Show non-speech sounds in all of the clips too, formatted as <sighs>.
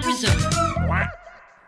Carolina Rizzotto.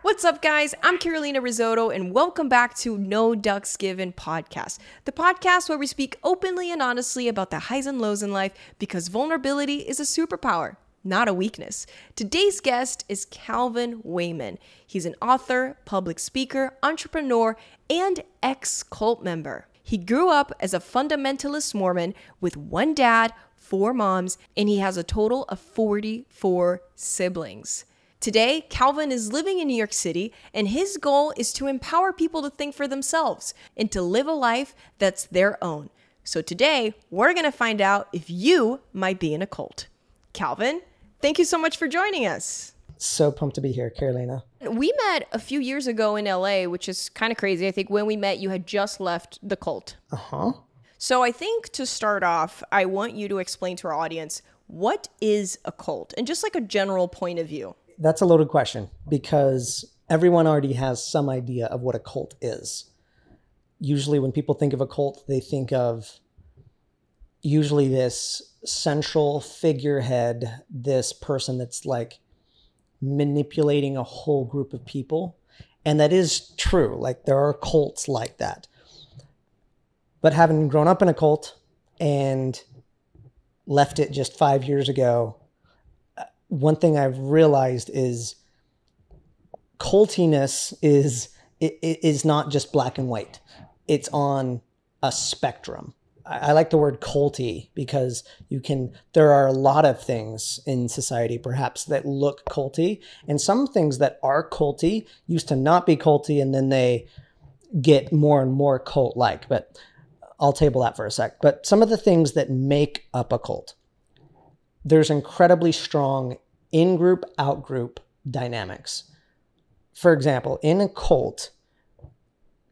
What's up, guys? I'm Carolina Rizzotto, and welcome back to No Ducks Given podcast, the podcast where we speak openly and honestly about the highs and lows in life because vulnerability is a superpower, not a weakness. Today's guest is Calvin Wayman. He's an author, public speaker, entrepreneur, and ex cult member. He grew up as a fundamentalist Mormon with one dad, four moms, and he has a total of 44 siblings. Today, Calvin is living in New York City, and his goal is to empower people to think for themselves and to live a life that's their own. So, today, we're going to find out if you might be in a cult. Calvin, thank you so much for joining us. So pumped to be here, Carolina. We met a few years ago in LA, which is kind of crazy. I think when we met, you had just left the cult. Uh huh. So, I think to start off, I want you to explain to our audience what is a cult and just like a general point of view. That's a loaded question because everyone already has some idea of what a cult is. Usually, when people think of a cult, they think of usually this central figurehead, this person that's like manipulating a whole group of people. And that is true. Like, there are cults like that. But having grown up in a cult and left it just five years ago, one thing I've realized is cultiness is it, it is not just black and white. It's on a spectrum. I, I like the word culty because you can. There are a lot of things in society, perhaps, that look culty, and some things that are culty used to not be culty, and then they get more and more cult-like. But I'll table that for a sec. But some of the things that make up a cult there's incredibly strong in group, out group dynamics. For example, in a cult,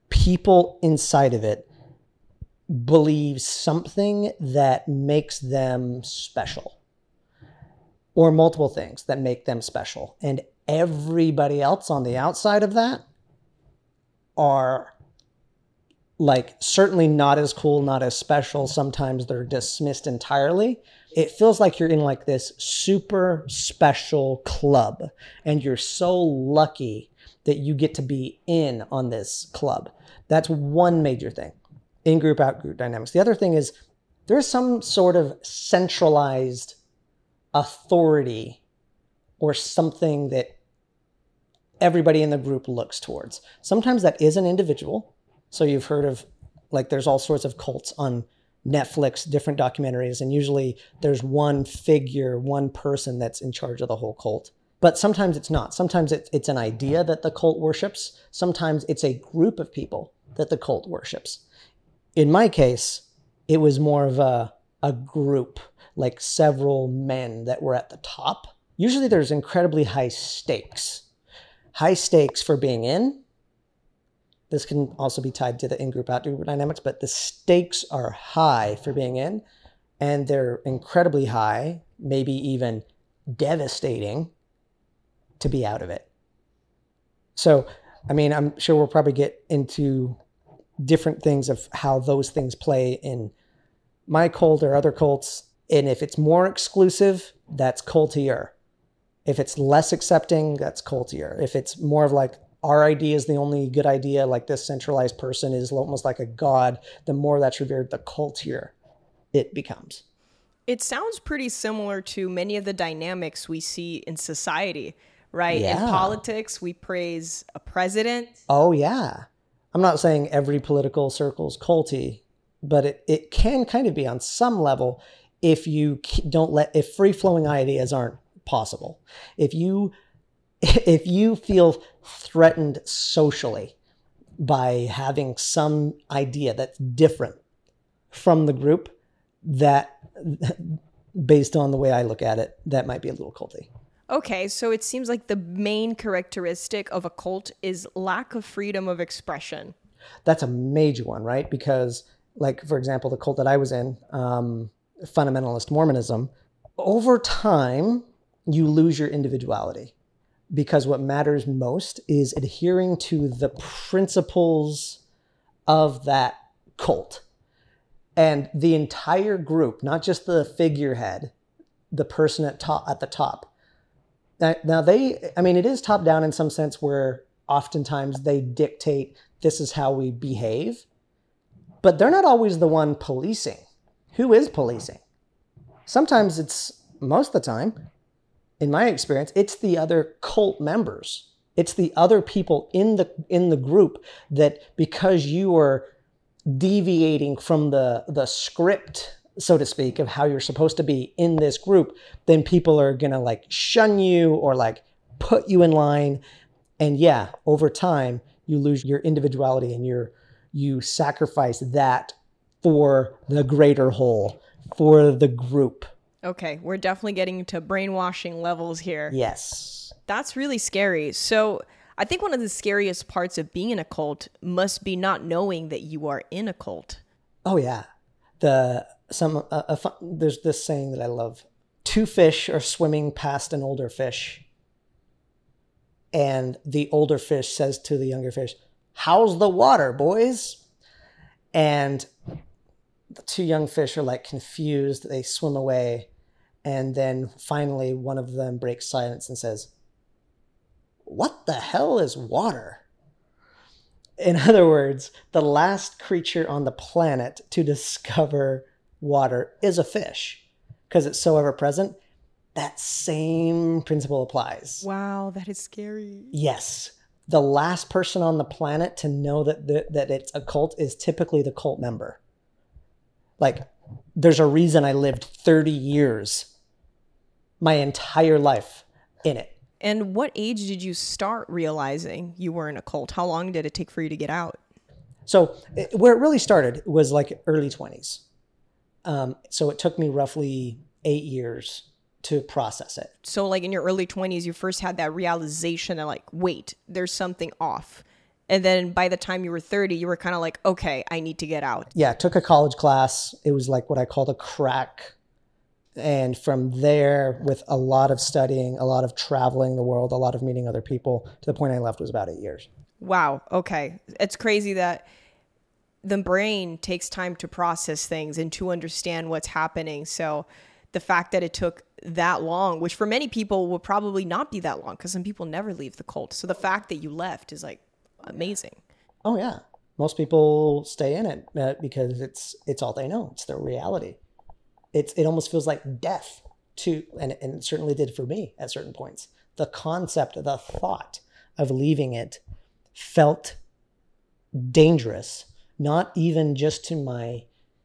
people inside of it believe something that makes them special, or multiple things that make them special. And everybody else on the outside of that are like certainly not as cool, not as special. Sometimes they're dismissed entirely. It feels like you're in like this super special club and you're so lucky that you get to be in on this club. That's one major thing. In group, out group dynamics. The other thing is there's some sort of centralized authority or something that everybody in the group looks towards. Sometimes that is an individual, so you've heard of like there's all sorts of cults on Netflix, different documentaries, and usually there's one figure, one person that's in charge of the whole cult. But sometimes it's not. Sometimes it's, it's an idea that the cult worships. Sometimes it's a group of people that the cult worships. In my case, it was more of a, a group, like several men that were at the top. Usually there's incredibly high stakes. High stakes for being in, this can also be tied to the in group, out group dynamics, but the stakes are high for being in, and they're incredibly high, maybe even devastating to be out of it. So, I mean, I'm sure we'll probably get into different things of how those things play in my cult or other cults. And if it's more exclusive, that's cultier. If it's less accepting, that's cultier. If it's more of like our idea is the only good idea, like this centralized person is almost like a god, the more that's revered, the cultier it becomes. It sounds pretty similar to many of the dynamics we see in society, right? Yeah. In politics, we praise a president. Oh, yeah. I'm not saying every political circle is culty, but it, it can kind of be on some level if you don't let, if free flowing ideas aren't possible. If you <laughs> if you feel threatened socially by having some idea that's different from the group, that based on the way I look at it, that might be a little culty. Okay, so it seems like the main characteristic of a cult is lack of freedom of expression. That's a major one, right? Because, like, for example, the cult that I was in, um, fundamentalist Mormonism, over time, you lose your individuality because what matters most is adhering to the principles of that cult. And the entire group, not just the figurehead, the person at top at the top, Now, now they, I mean, it is top down in some sense where oftentimes they dictate this is how we behave, but they're not always the one policing. Who is policing? Sometimes it's, most of the time, in my experience, it's the other cult members. It's the other people in the in the group that because you are deviating from the the script so to speak, of how you're supposed to be in this group, then people are going to like shun you or like put you in line. And yeah, over time, you lose your individuality and your you sacrifice that for the greater whole, for the group. Okay, we're definitely getting to brainwashing levels here. Yes. That's really scary. So, I think one of the scariest parts of being in a cult must be not knowing that you are in a cult. Oh yeah. The some uh, a, there's this saying that I love. Two fish are swimming past an older fish. And the older fish says to the younger fish, "How's the water, boys?" And the two young fish are like confused. They swim away. And then finally, one of them breaks silence and says, What the hell is water? In <laughs> other words, the last creature on the planet to discover water is a fish because it's so ever present. That same principle applies. Wow, that is scary. Yes. The last person on the planet to know that the, that it's a cult is typically the cult member. Like there's a reason I lived 30 years my entire life in it. And what age did you start realizing you were in a cult? How long did it take for you to get out? So, it, where it really started was like early 20s. Um, so it took me roughly eight years to process it. So, like in your early 20s, you first had that realization that, like, wait, there's something off. And then by the time you were 30, you were kind of like, okay, I need to get out. Yeah, took a college class. It was like what I called a crack. And from there, with a lot of studying, a lot of traveling the world, a lot of meeting other people, to the point I left was about eight years. Wow. Okay. It's crazy that the brain takes time to process things and to understand what's happening. So the fact that it took that long, which for many people will probably not be that long because some people never leave the cult. So the fact that you left is like amazing. Oh yeah. Most people stay in it uh, because it's it's all they know. It's their reality. It's it almost feels like death to and, and it certainly did for me at certain points. The concept, the thought of leaving it felt dangerous not even just to my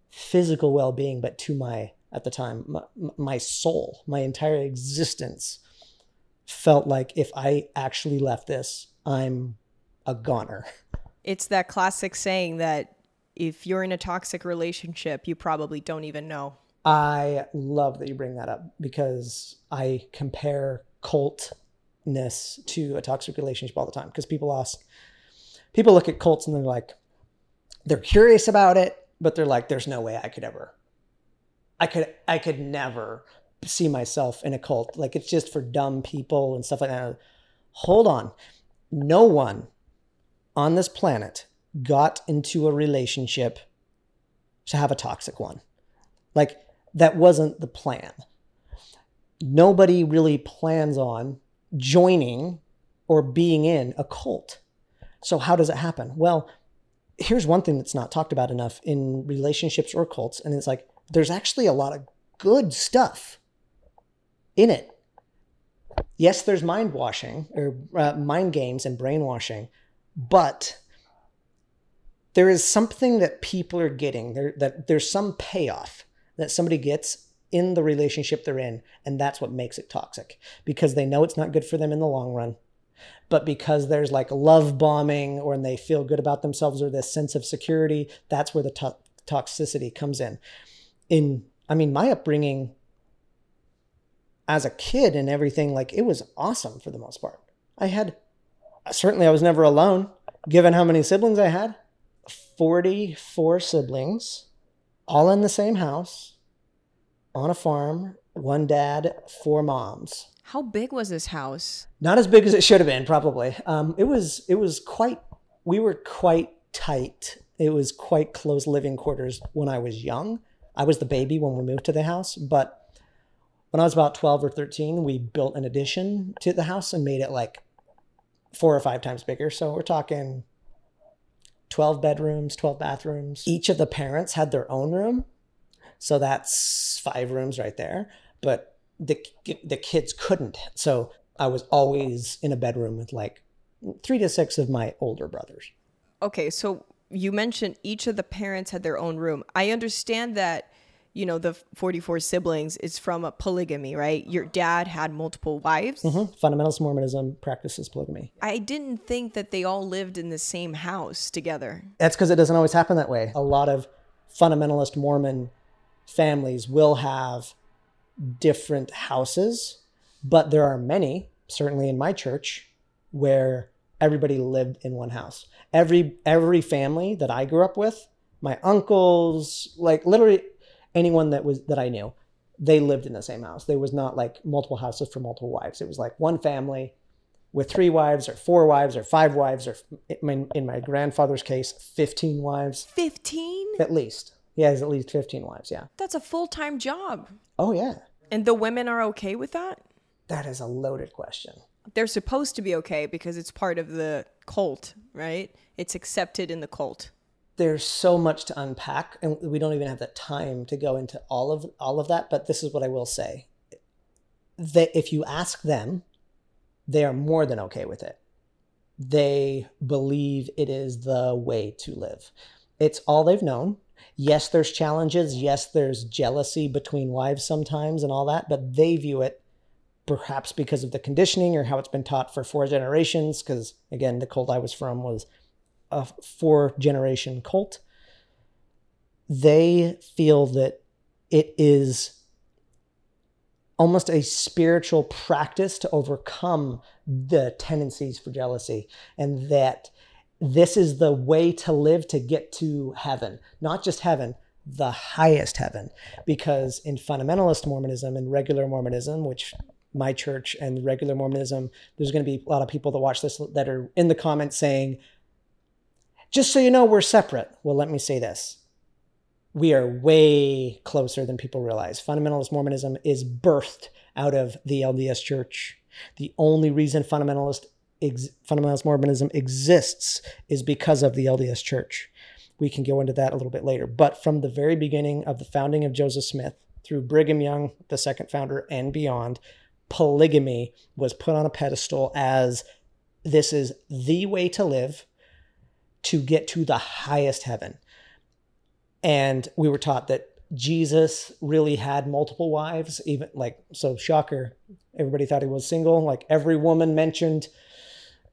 physical well-being but to my at the time my, my, soul my entire existence felt like if i actually left this i'm a goner it's that classic saying that if you're in a toxic relationship you probably don't even know i love that you bring that up because i compare cultness to a toxic relationship all the time because people ask people look at cults and they're like they're curious about it, but they're like, there's no way I could ever, I could, I could never see myself in a cult. Like it's just for dumb people and stuff like that. Hold on. No one on this planet got into a relationship to have a toxic one. Like that wasn't the plan. Nobody really plans on joining or being in a cult. So how does it happen? Well, here's one thing that's not talked about enough in relationships or cults, and it's like there's actually a lot of good stuff in it. Yes, there's mind washing or uh, mind games and brainwashing, but there is something that people are getting. There that there's some payoff that somebody gets in the relationship they're in and that's what makes it toxic. Because they know it's not good for them in the long run. But because there's like love bombing or they feel good about themselves or this sense of security that's where the to- toxicity comes in. In i mean my upbringing as a kid and everything like it was awesome for the most part. I had certainly i was never alone given how many siblings i had 44 siblings all in the same house on a farm one dad four moms how big was this house? Not as big as it should have been, probably. Um, it was it was quite. We were quite tight. It was quite close living quarters when I was young. I was the baby when we moved to the house, but when I was about 12 or 13, we built an addition to the house and made it like four or five times bigger. So we're talking 12 bedrooms, 12 bathrooms. Each of the parents had their own room. So that's five rooms right there. But the, the kids couldn't. So I was always in a bedroom with like three to six of my older brothers. Okay, so you mentioned each of the parents had their own room. I understand that you know the 44 siblings is from a polygamy right? Your dad had multiple wives. Mm-hmm. fundamentalist mormonism practices polygamy. I didn't think that they all lived in the same house together. That's because it doesn't always happen that way. A lot of fundamentalist mormon families will have different houses but there are many certainly in my church where everybody lived in one house. Every every family that i grew up with my uncles like literally anyone that was that I knew, they lived in the same house. There was not like multiple houses for multiple wives. It was like one family with three wives or four wives or five wives or in my grandfather's case 15 wives. 15 at least. He has at least 15 wives yeah. That's a full-time job. Oh yeah. And the women are okay with that? That is a loaded question. They're supposed to be okay because it's part of the cult right? It's accepted in the cult there's so much to unpack and we don't even have the time to go into all of all of that but this is what i will say. That if you ask them they are more than okay with it. They believe it is the way to live. It's all they've known. Yes there's challenges. Yes there's jealousy between wives sometimes and all that but they view it perhaps because of the conditioning or how it's been taught for four generations because again the cult i was from was a four generation cult, they feel that it is almost a spiritual practice to overcome the tendencies for jealousy and that this is the way to live to get to heaven not just heaven the highest heaven. Because in fundamentalist mormonism and regular mormonism which my church and regular mormonism there's going to be a lot of people that watch this that are in the comments saying just so you know, we're separate. Well, let me say this. We are way closer than people realize. Fundamentalist Mormonism is birthed out of the LDS Church. The only reason fundamentalist ex- fundamentalist Mormonism exists is because of the LDS Church. We can go into that a little bit later. But from the very beginning of the founding of Joseph Smith through Brigham Young, the second founder, and beyond, polygamy was put on a pedestal as this is the way to live to get to the highest heaven. And we were taught that Jesus really had multiple wives, even like, so shocker, everybody thought he was single. Like every woman mentioned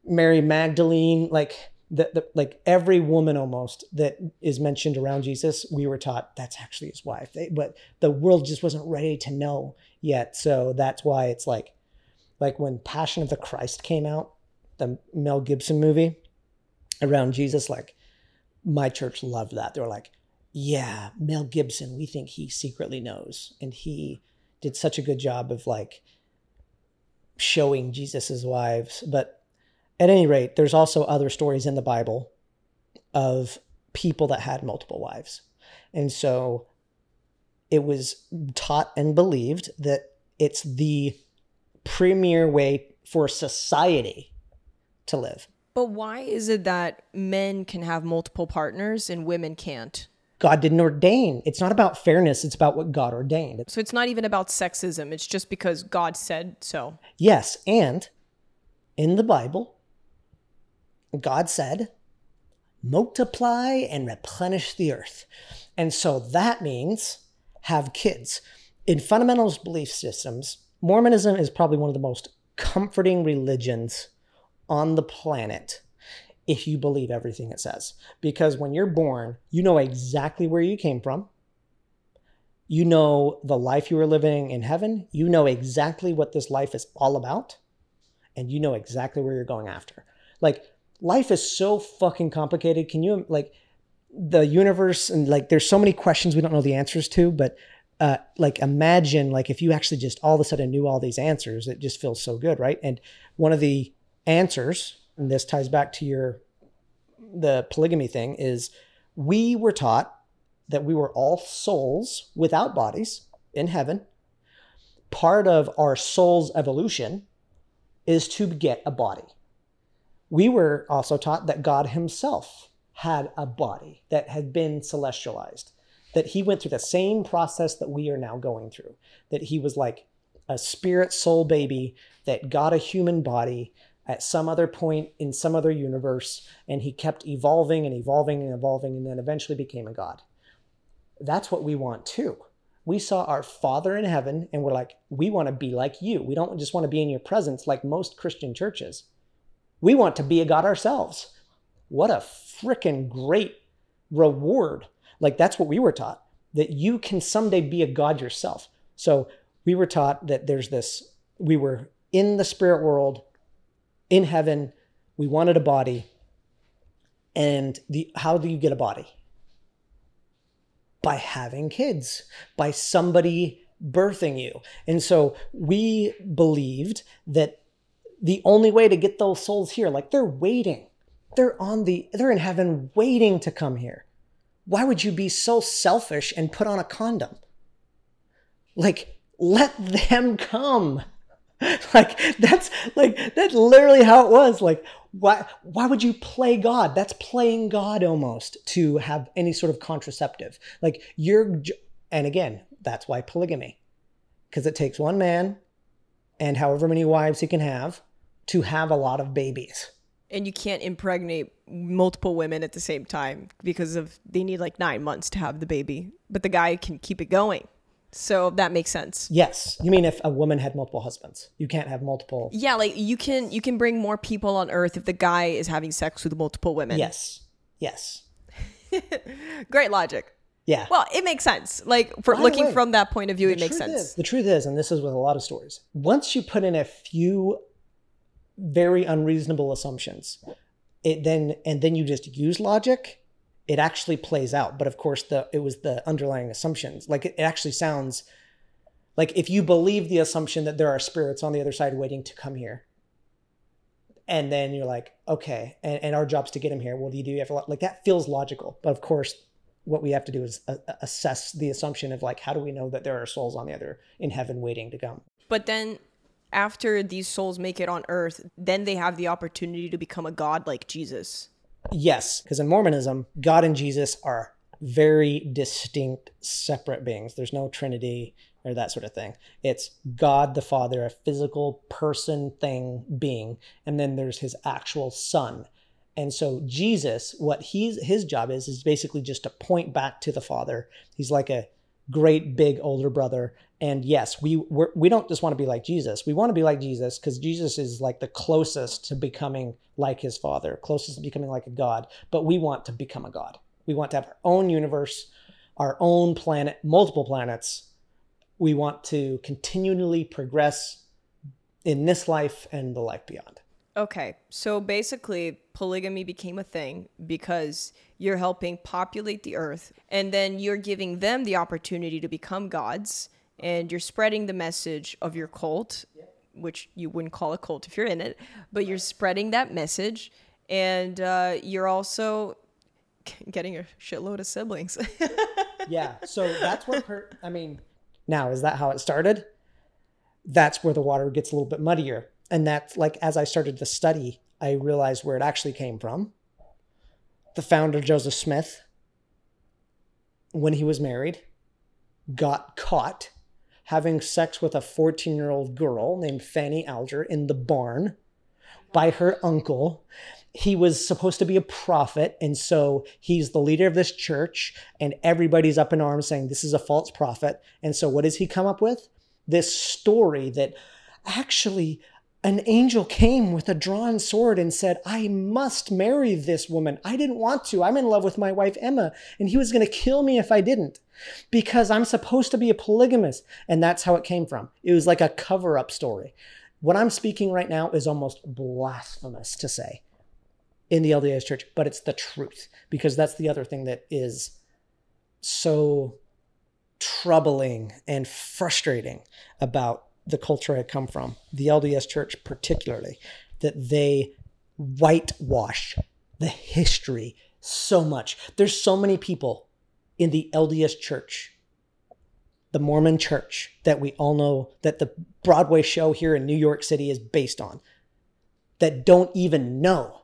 Mary Magdalene, like, the, the, like every woman almost that is mentioned around Jesus, we were taught that's actually his wife. They, but the world just wasn't ready to know yet. So that's why it's like, like when Passion of the Christ came out, the Mel Gibson movie, around Jesus, like my church loved that. They were like, yeah, Mel Gibson, we think he secretly knows. And he did such a good job of like showing Jesus's wives. But at any rate, there's also other stories in the Bible of people that had multiple wives. And so it was taught and believed that it's the premier way for society to live. But why is it that men can have multiple partners and women can't? God didn't ordain. It's not about fairness, it's about what God ordained. So it's not even about sexism, it's just because God said so. Yes, and in the Bible, God said, multiply and replenish the earth. And so that means have kids. In fundamentalist belief systems, Mormonism is probably one of the most comforting religions on the planet if you believe everything it says. Because when you're born, you know exactly where you came from. You know the life you were living in heaven. You know exactly what this life is all about. And you know exactly where you're going after. Like, life is so fucking complicated. Can you, like, the universe and like, there's so many questions we don't know the answers to, but uh, like imagine like if you actually just all of a sudden knew all these answers it just feels so good right and one of the answers, and this ties back to your the polygamy thing, is we were taught that we were all souls without bodies in heaven, part of our soul's evolution is to get a body. We were also taught that God Himself had a body that had been celestialized, that He went through the same process that we are now going through, that He was like a spirit soul baby that got a human body at some other point in some other universe, and He kept evolving and evolving and evolving, and then eventually became a God. That's what we want too we saw our Father in heaven and we're like, we want to be like you. We don't just want to be in your presence like most Christian churches. We want to be a God ourselves. What a freaking great reward. Like, that's what we were taught that you can someday be a God yourself. So, we were taught that there's this, we were in the spirit world, in heaven, we wanted a body. And the how do you get a body? by having kids, by somebody birthing you. And so we believed that the only way to get those souls here, like they're waiting. They're on the they're in heaven waiting to come here. Why would you be so selfish and put on a condom? Like let them come. <laughs> like that's like that's literally how it was. Like why why would you play God? That's playing God almost to have any sort of contraceptive. Like you're and again, that's why polygamy. Because it takes one man and however many wives he can have to have a lot of babies. And you can't impregnate multiple women at the same time because of they need like 9 months to have the baby, but the guy can keep it going. So that makes sense. Yes. You mean if a woman had multiple husbands? You can't have multiple Yeah, like you can you can bring more people on earth if the guy is having sex with multiple women. Yes. Yes. <laughs> Great logic. Yeah. Well, it makes sense. Like for By looking way, from that point of view, it makes sense. Is, the truth is, and this is with a lot of stories, once you put in a few very unreasonable assumptions, it then and then you just use logic, it actually plays out. But of course, the it was the underlying assumptions. Like it, it actually sounds like if you believe the assumption that there are spirits on the other side waiting to come here, and then you're like, okay, and, and our job's to get them here. What do you do you have a, like that feels logical, but of course, what we have to do is a- assess the assumption of like, how do we know that there are souls on the other in heaven waiting to come? But then after these souls make it on earth, then they have the opportunity to become a god like Jesus. Yes, because in Mormonism, God and Jesus are very distinct, separate beings. There's no Trinity or that sort of thing. It's God the Father, a physical person, thing, being, and then there's his actual son. And so Jesus, what he's his job is, is basically just to point back to the Father. He's like a great big older brother. And yes we we're, we don't just want to be like jesus. We want to be like jesus because jesus is like the closest to becoming like his father closest to becoming like a god. But we want to become a god. We want to have our own universe our own planet multiple planets. We want to continually progress in this life and the life beyond. Okay, so basically, polygamy became a thing because you're helping populate the earth, and then you're giving them the opportunity to become gods, and you're spreading the message of your cult, which you wouldn't call a cult if you're in it, but you're spreading that message, and uh, you're also <laughs> getting a shitload of siblings. <laughs> yeah so that's what i mean now is that how it started? That's where the water gets a little bit muddier and that's like as i started to study i realized where it actually came from the founder joseph smith when he was married got caught having sex with a 14 year old girl named fanny alger in the barn by her uncle. He was supposed to be a prophet and so he's the leader of this church and everybody's up in arms saying this is a false prophet. And so what does he come up with? This story that actually an angel came with a drawn sword and said, I must marry this woman. I didn't want to. I'm in love with my wife, Emma, and he was going to kill me if I didn't because I'm supposed to be a polygamist. And that's how it came from. It was like a cover up story. What I'm speaking right now is almost blasphemous to say in the LDS church, but it's the truth because that's the other thing that is so troubling and frustrating about the culture I come from, the LDS church particularly, that they whitewash the history so much. There's so many people in the LDS church the Mormon church that we all know that the Broadway show here in New York City is based on, that don't even know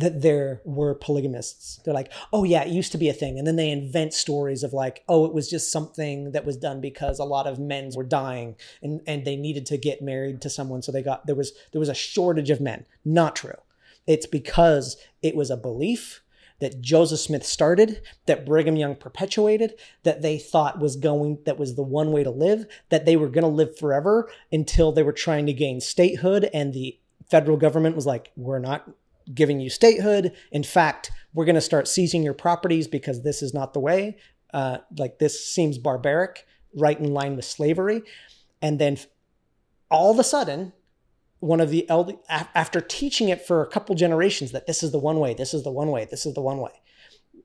that there were polygamists. They're like, oh yeah, it used to be a thing. And then they invent stories of like, oh, it was just something that was done because a lot of men were dying and, and they needed to get married to someone. So they got there was there was a shortage of men. Not true. It's because it was a belief that Joseph Smith started, that Brigham Young perpetuated, that they thought was going, that was the one way to live, that they were going to live forever until they were trying to gain statehood. And the federal government was like, we're not giving you statehood. In fact, we're going to start seizing your properties because this is not the way. Uh, like this seems barbaric, right in line with slavery. And then all of a sudden, one of the eld- after teaching it for a couple generations that this is the one way, this is the one way, this is the one way.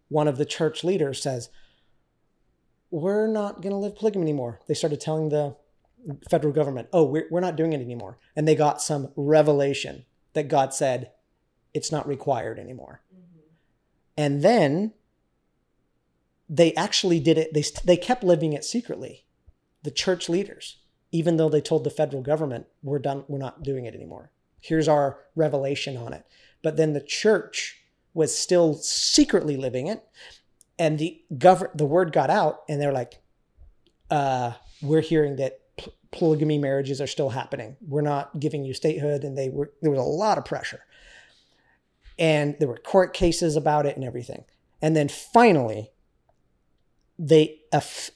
One of the church leaders says, "We're not going to live polygamy anymore." They started telling the federal government, "Oh, we're we're not doing it anymore," and they got some revelation that God said, "It's not required anymore." Mm-hmm. And then they actually did it. They they kept living it secretly. The church leaders even though they told the federal government we're done we're not doing it anymore here's our revelation on it but then the church was still secretly living it and the govern the word got out and they're like uh, we're hearing that polygamy marriages are still happening we're not giving you statehood and they were there was a lot of pressure and there were court cases about it and everything and then finally they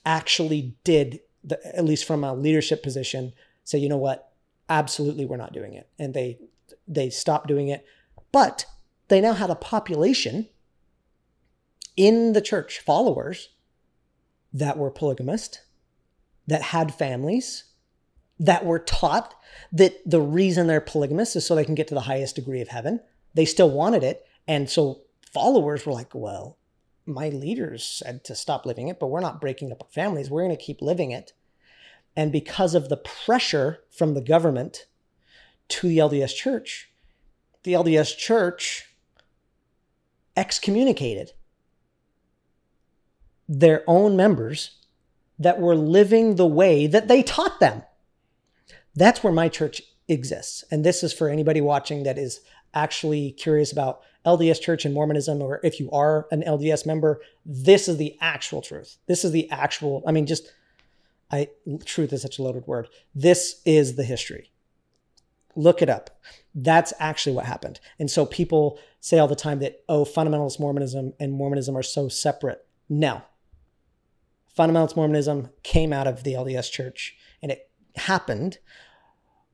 actually did the, at least from a leadership position, say, you know what, absolutely, we're not doing it, and they they stopped doing it. But they now had a population in the church, followers that were polygamist, that had families, that were taught that the reason they're polygamous is so they can get to the highest degree of heaven. They still wanted it. And so followers were like, well, my leaders said to stop living it, but we're not breaking up our families. We're going to keep living it. And because of the pressure from the government to the LDS church, the LDS church excommunicated their own members that were living the way that they taught them. That's where my church exists. And this is for anybody watching that is actually curious about LDS Church and Mormonism, or if you are an LDS member, this is the actual truth. This is the actual, I mean, just, I, truth is such a loaded word. This is the history. Look it up. That's actually what happened. And so people say all the time that, oh, fundamentalist Mormonism and Mormonism are so separate. No. Fundamentalist Mormonism came out of the LDS Church, and it happened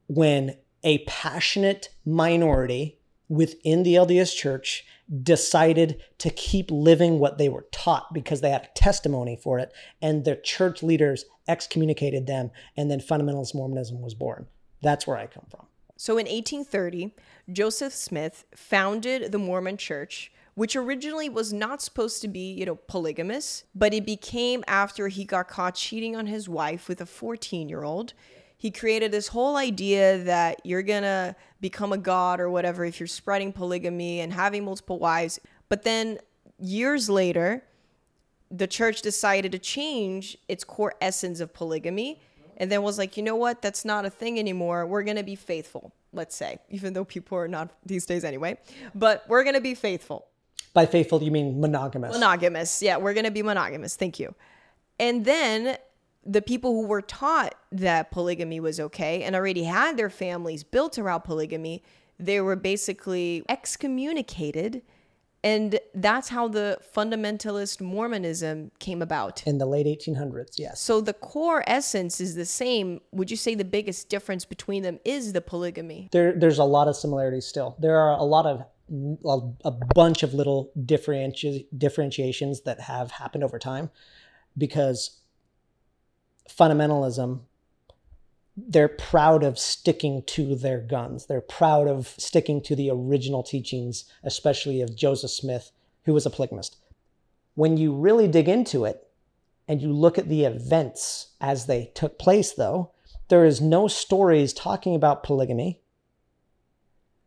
when a passionate minority within the LDS church decided to keep living what they were taught because they had a testimony for it and their church leaders excommunicated them and then fundamentalist mormonism was born. That's where i come from. So in 1830 joseph smith founded the mormon church which originally was not supposed to be, you know, polygamous, but it became after he got caught cheating on his wife with a 14 year old he created this whole idea that you're gonna become a god or whatever if you're spreading polygamy and having multiple wives. But then years later, the church decided to change its core essence of polygamy and then was like, you know what, that's not a thing anymore. We're gonna be faithful, let's say, even though people are not these days anyway. But we're gonna be faithful. By faithful, you mean monogamous? Monogamous, yeah, we're gonna be monogamous. Thank you. And then the people who were taught that polygamy was okay and already had their families built around polygamy, they were basically excommunicated. And that's how the fundamentalist Mormonism came about. In the late 1800s, yes. So the core essence is the same. Would you say the biggest difference between them is the polygamy? There, there's a lot of similarities still. There are a lot of a bunch of little differenti- differentiations that have happened over time because fundamentalism, they're proud of sticking to their guns. They're proud of sticking to the original teachings, especially of Joseph Smith, who was a polygamist. When you really dig into it and you look at the events as they took place, though, there is no stories talking about polygamy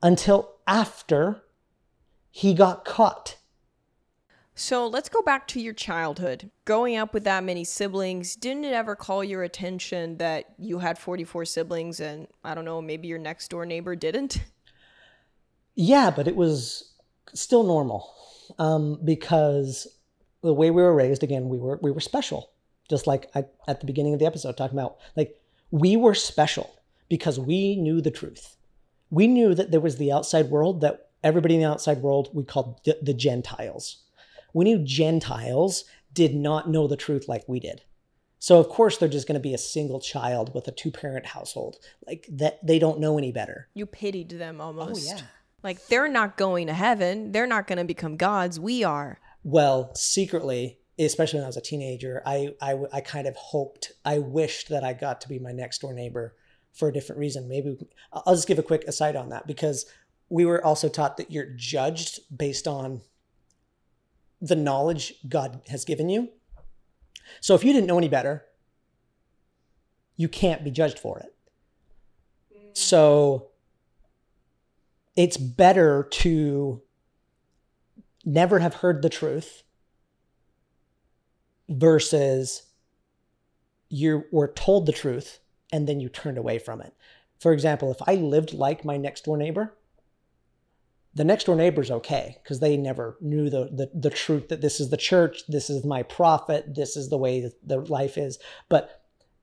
until after he got caught So let's go back to your childhood. Growing up with that many siblings, didn't it ever call your attention that you had 44 siblings and I don't know, maybe your next door neighbor didn't? <laughs> Yeah, but it was still normal um, because the way we were raised, again, we were we were special. Just like I, at the beginning of the episode, talking about like we were special because we knew the truth. We knew that there was the outside world that everybody in the outside world we called the, the Gentiles. We knew Gentiles did not know the truth like we did. So of course they're just going to be a single child with a two-parent household. Like that they don't know any better. You pitied them almost. Oh, yeah. Like they're not going to heaven. They're not going to become gods. We are. Well, secretly, especially when I was a teenager, I, I, I kind of hoped, I wished that I got to be my next door neighbor for a different reason. Maybe I'll just give a quick aside on that because we were also taught that you're judged based on the knowledge God has given you. So if you didn't know any better, you can't be judged for it. So it's better to never have heard the truth versus you were told the truth and then you turned away from it. For example, if I lived like my next door neighbor, the next door neighbor's okay because they never knew the, the, the truth that this is the church, this is my prophet, this is the way the life is. But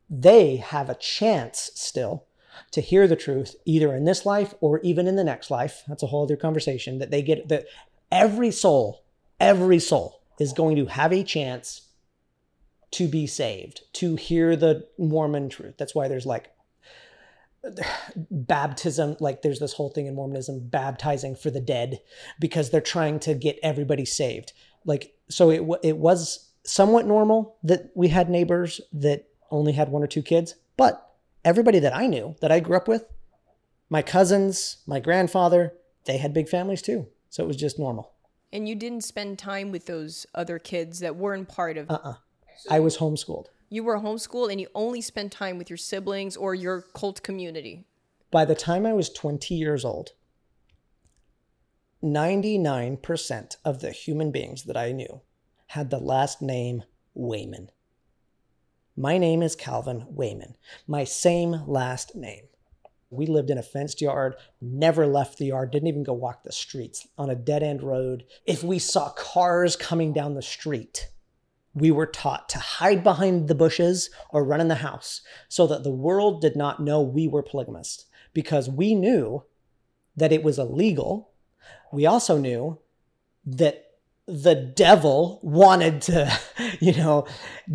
they have a chance still to hear the truth either in this life or even in the next life. That's a whole other conversation that they get that every soul, every soul is going to have a chance to be saved, to hear the Mormon truth. That's why there's like baptism, like there's this whole thing in Mormonism, baptizing for the dead, because they're trying to get everybody saved. Like, so it, it was somewhat normal that we had neighbors that only had one or two kids, but everybody that I knew, that I grew up with, my cousins, my grandfather, they had big families too. So it was just normal. And you didn't spend time with those other kids that weren't part of. Uh uh I was homeschooled. You were homeschooled and you only spent time with your siblings or your cult community. By the time I was 20 years old, 99% of the human beings that I knew had the last name Wayman. My name is Calvin Wayman, my same last name. We lived in a fenced yard, never left the yard, didn't even go walk the streets on a dead end road. If we saw cars coming down the street, we were taught to hide behind the bushes or run in the house so that the world did not know we were polygamists because we knew that it was illegal. We also knew that the devil wanted to, <laughs> you know,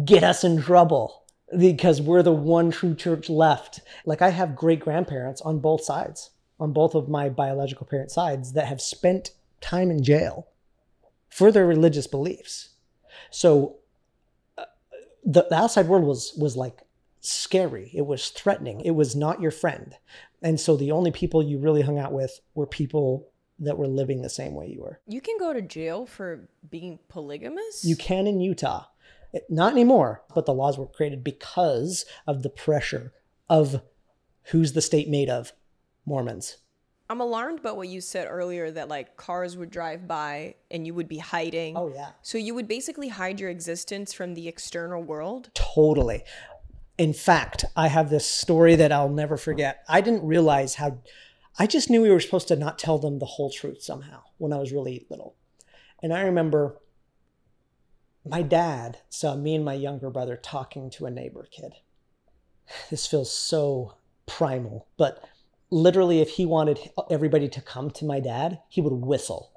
get us in trouble because we're the one true church left. Like I have great grandparents on both sides, on both of my biological parent sides that have spent time in jail for their religious beliefs. So the, the outside world was was like scary. It was threatening. It was not your friend. And so the only people you really hung out with were people that were living the same way you were. You can go to jail for being polygamous? You can in Utah. Not anymore, but the laws were created because of the pressure of who's the state made of? Mormons. I'm alarmed about what you said earlier that like cars would drive by and you would be hiding. Oh, yeah. So you would basically hide your existence from the external world? Totally. In fact, I have this story that I'll never forget. I didn't realize how, I just knew we were supposed to not tell them the whole truth somehow when I was really little. And I remember my dad saw me and my younger brother talking to a neighbor kid. This feels so primal, but literally, if he wanted everybody to come to my dad, he would whistle.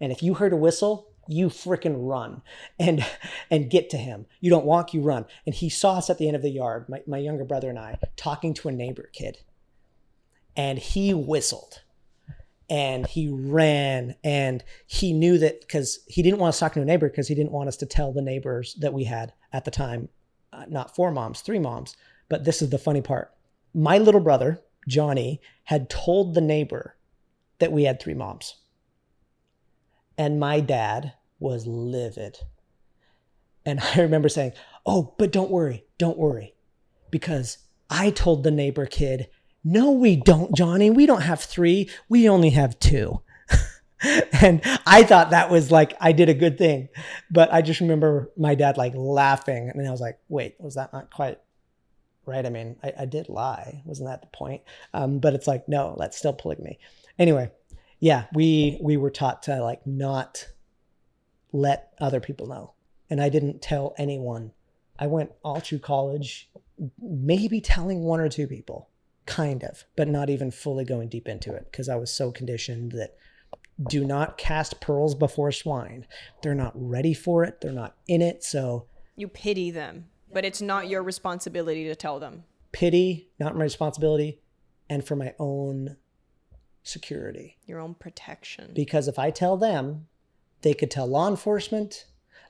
And if you heard a whistle, you freaking run and and get to him. You don't walk, you run. And he saw us at the end of the yard, my, my younger brother and I, talking to a neighbor kid. And he whistled and he ran and he knew that because he didn't want us talking to a neighbor because he didn't want us to tell the neighbors that we had at the time uh, not four moms three moms but this is the funny part my little brother johnny had told the neighbor that we had three moms and my dad was livid and <laughs> i remember saying oh but don't worry don't worry because i told the neighbor kid no, we don't, Johnny. We don't have three. We only have two. <laughs> and I thought that was like I did a good thing, but I just remember my dad like laughing, and I was like, "Wait, was that not quite right?" I mean, I, I did lie, wasn't that the point? Um, but it's like, no, that's still polygamy. Anyway, yeah, we we were taught to like not let other people know, and I didn't tell anyone. I went all through college, maybe telling one or two people, kind of, but not even fully going deep into it because I was so conditioned that do not cast pearls before swine. They're not ready for it. They're not in it. So You pity them, but it's not your responsibility to tell them. pity, not my responsibility, and for my own security. Your own protection. Because if I tell them, they could tell law enforcement.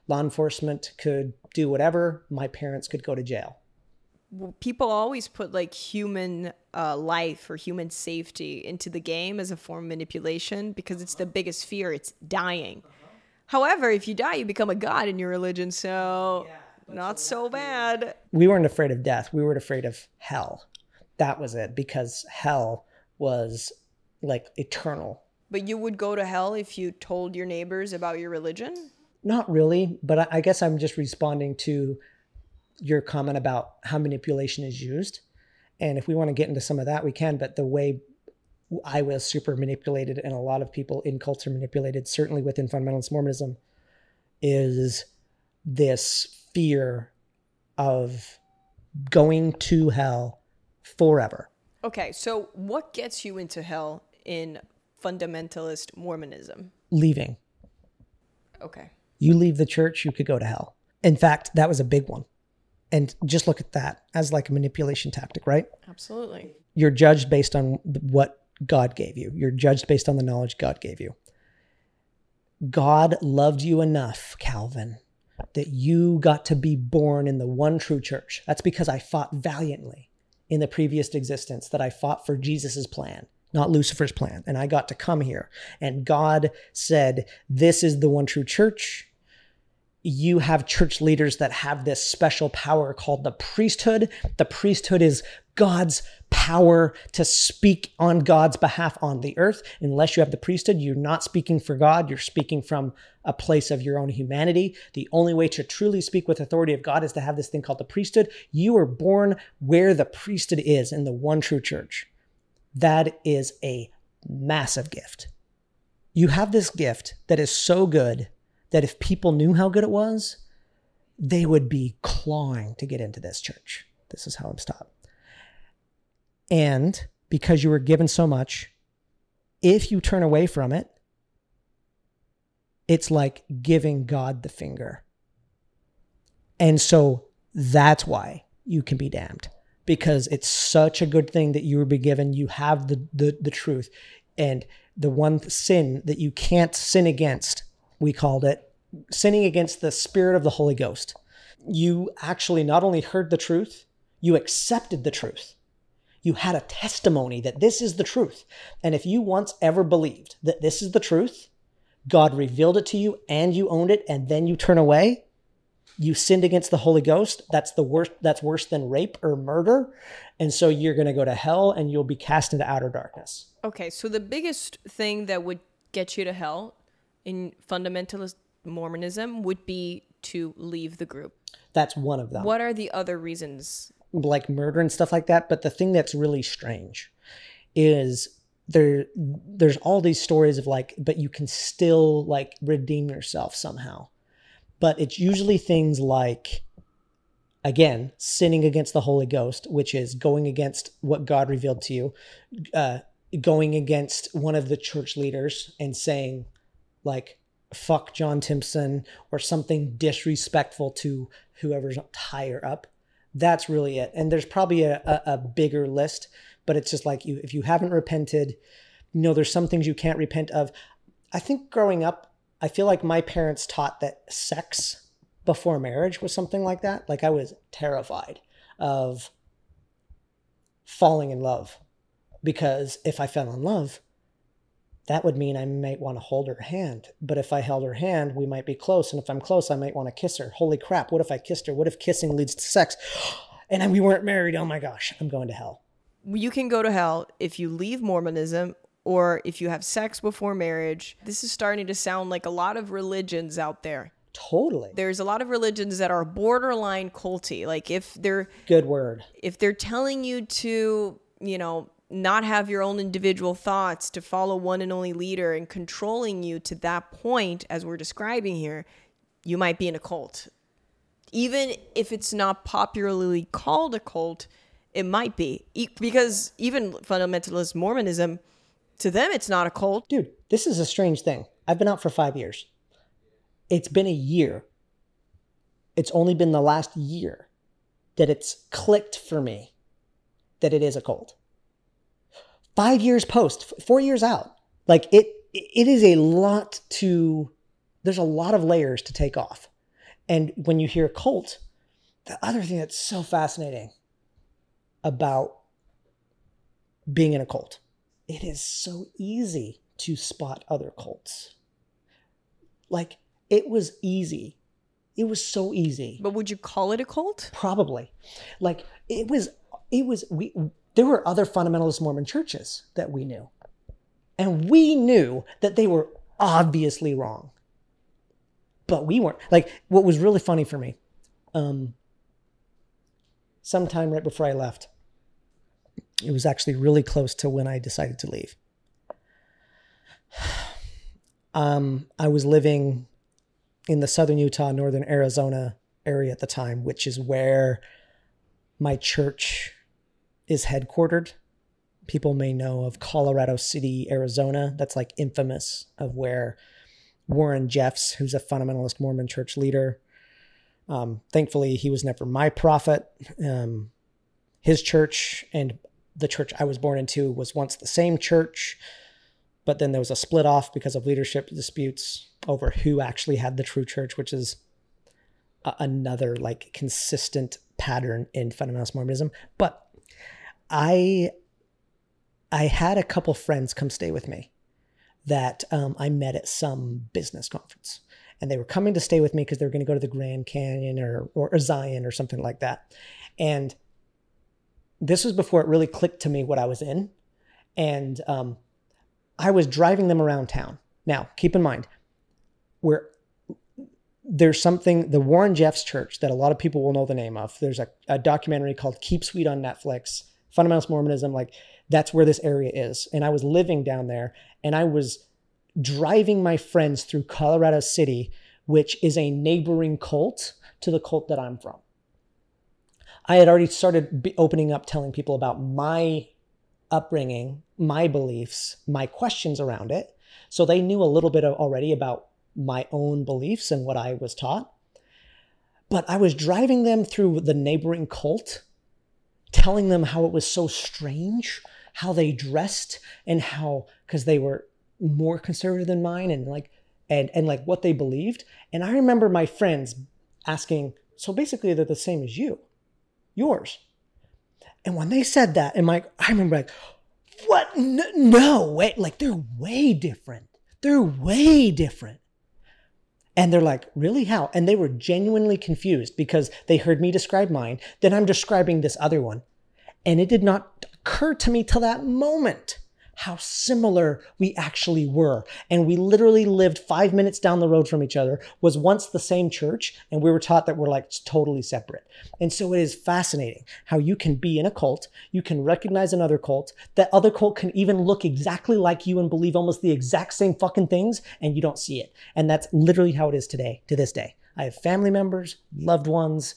Law enforcement could do whatever. My parents could go to jail. people always put like human uh, life or human safety into the game as a form of manipulation because it's the biggest fear it's dying however if you die you become a god in your religion so not so bad We weren't afraid of death. We were afraid of hell. That was it because hell was like eternal. but you would go to hell if you told your neighbors about your religion Not really, but I, I guess I'm just responding to your comment about how manipulation is used. And if we want to get into some of that, we can. But the way I was super manipulated, and a lot of people in cults are manipulated, certainly within fundamentalist Mormonism, is this fear of going to hell forever. okay so what gets you into hell in fundamentalist mormonism Leaving. okay You leave the church, you could go to hell. In fact, that was a big one. And just look at that as like a manipulation tactic, right? absolutely you're judged based on what God gave you. You're judged based on the knowledge God gave you. God loved you enough, Calvin, that you got to be born in the one true church. That's because I fought valiantly in the previous existence, that I fought for Jesus's plan, not Lucifer's plan. And I got to come here. And God said, This is the one true church you have church leaders that have this special power called the priesthood. The priesthood is God's power to speak on God's behalf on the earth. Unless you have the priesthood, you're not speaking for God, you're speaking from a place of your own humanity. The only way to truly speak with authority of God is to have this thing called the priesthood. You are born where the priesthood is in the one true church. That is a massive gift. You have this gift that is so good that if people knew how good it was, they would be clawing to get into this church. This is how I'm stopped. And because you were given so much, if you turn away from it, it's like giving God the finger. And so that's why you can be damned because it's such a good thing that you were be given. You have the, the, the truth. And the one sin that you can't sin against, we called it sinning against the spirit of the Holy Ghost. You actually not only heard the truth, you accepted the truth. You had a testimony that this is the truth. And if you once ever believed that this is the truth, God revealed it to you and you owned it, and then you turn away, you sinned against the Holy Ghost. That's the worst, that's worse than rape or murder. And so you're going to go to hell and you'll be cast into outer darkness. Okay, so the biggest thing that would get you to hell in fundamentalist Mormonism would be to leave the group. That's one of them. What are the other reasons? like murder and stuff like that. But the thing that's really strange is there there's all these stories of like, but you can still like redeem yourself somehow. But it's usually things like again, sinning against the Holy Ghost, which is going against what God revealed to you, uh, going against one of the church leaders and saying, like, fuck John Timpson or something disrespectful to whoever's higher up. That's really it. And there's probably a, a, a, bigger list but it's just like you if you haven't repented you know there's some things you can't repent of. I think growing up i feel like my parents taught that sex before marriage was something like that. Like i was terrified of falling in love because if i fell in love that would mean I might want to hold her hand. But if I held her hand, we might be close. And if I'm close, I might want to kiss her. Holy crap, what if I kissed her? What if kissing leads to sex? <gasps> And we weren't married. Oh my gosh, I'm going to hell. You can go to hell if you leave Mormonism or if you have sex before marriage. This is starting to sound like a lot of religions out there. Totally. There's a lot of religions that are borderline culty. Like if they're Good word. if they're telling you to, you know, not have your own individual thoughts, to follow one and only leader and controlling you to that point, as we're describing here, you might be in a cult. Even if it's not popularly called a cult, it might be. Because even fundamentalist Mormonism, to them, it's not a cult. Dude, this is a strange thing. I've been out for five years. It's been a year. It's only been the last year that it's clicked for me that it is a cult. Five years post, four years out. Like it, it is a lot to, there's a lot of layers to take off. And when you hear cult, the other thing that's so fascinating about being in a cult, it is so easy to spot other cults. Like it was easy. It was so easy. But would you call it a cult? Probably. Like it was it was we there were other fundamentalist Mormon churches that we knew. And we knew that they were obviously wrong. But we weren't. Like what was really funny for me, um sometime right before I left, it was actually really close to when I decided to leave. <sighs> Um, I was living in the southern Utah, northern Arizona area at the time, which is where my church is headquartered. People may know of Colorado City, Arizona. That's like infamous of where Warren Jeffs, who's a fundamentalist Mormon church leader, um, thankfully he was never my prophet. Um, his church and the church I was born into was once the same church, but then there was a split off because of leadership disputes over who actually had the true church, which is a- another like consistent pattern in fundamentalist Mormonism. But I I had a couple friends come stay with me that um, I met at some business conference, and they were coming to stay with me because they were going to go to the Grand Canyon or, or Zion or something like that, and this was before it really clicked to me what I was in, and um, I was driving them around town. Now, keep in mind, where there's something the Warren Jeffs Church that a lot of people will know the name of. There's a, a documentary called Keep Sweet on Netflix. Fundamentalist Mormonism, like that's where this area is. And I was living down there, and I was driving my friends through Colorado City, which is a neighboring cult to the cult that I'm from. I had already started opening up, telling people about my upbringing, my beliefs, my questions around it. So they knew a little bit already about my own beliefs and what I was taught. But I was driving them through the neighboring cult, telling them how it was so strange, how they dressed, and how, because they were more conservative than mine and like, and, and like what they believed. And I remember my friends asking, so basically they're the same as you, yours. And when they said that, and my, I remember like, what? No, no way. Like they're way different. They're way different. And they're like, really? How? And they were genuinely confused because they heard me describe mine. Then I'm describing this other one. And it did not occur to me till that moment how similar we actually were. And we literally lived five minutes down the road from each other, was once the same church, and we were taught that we're like totally separate. And so it is fascinating how you can be in a cult, you can recognize another cult, that other cult can even look exactly like you and believe almost the exact same fucking things, and you don't see it. And that's literally how it is today, to this day. I have family members, loved ones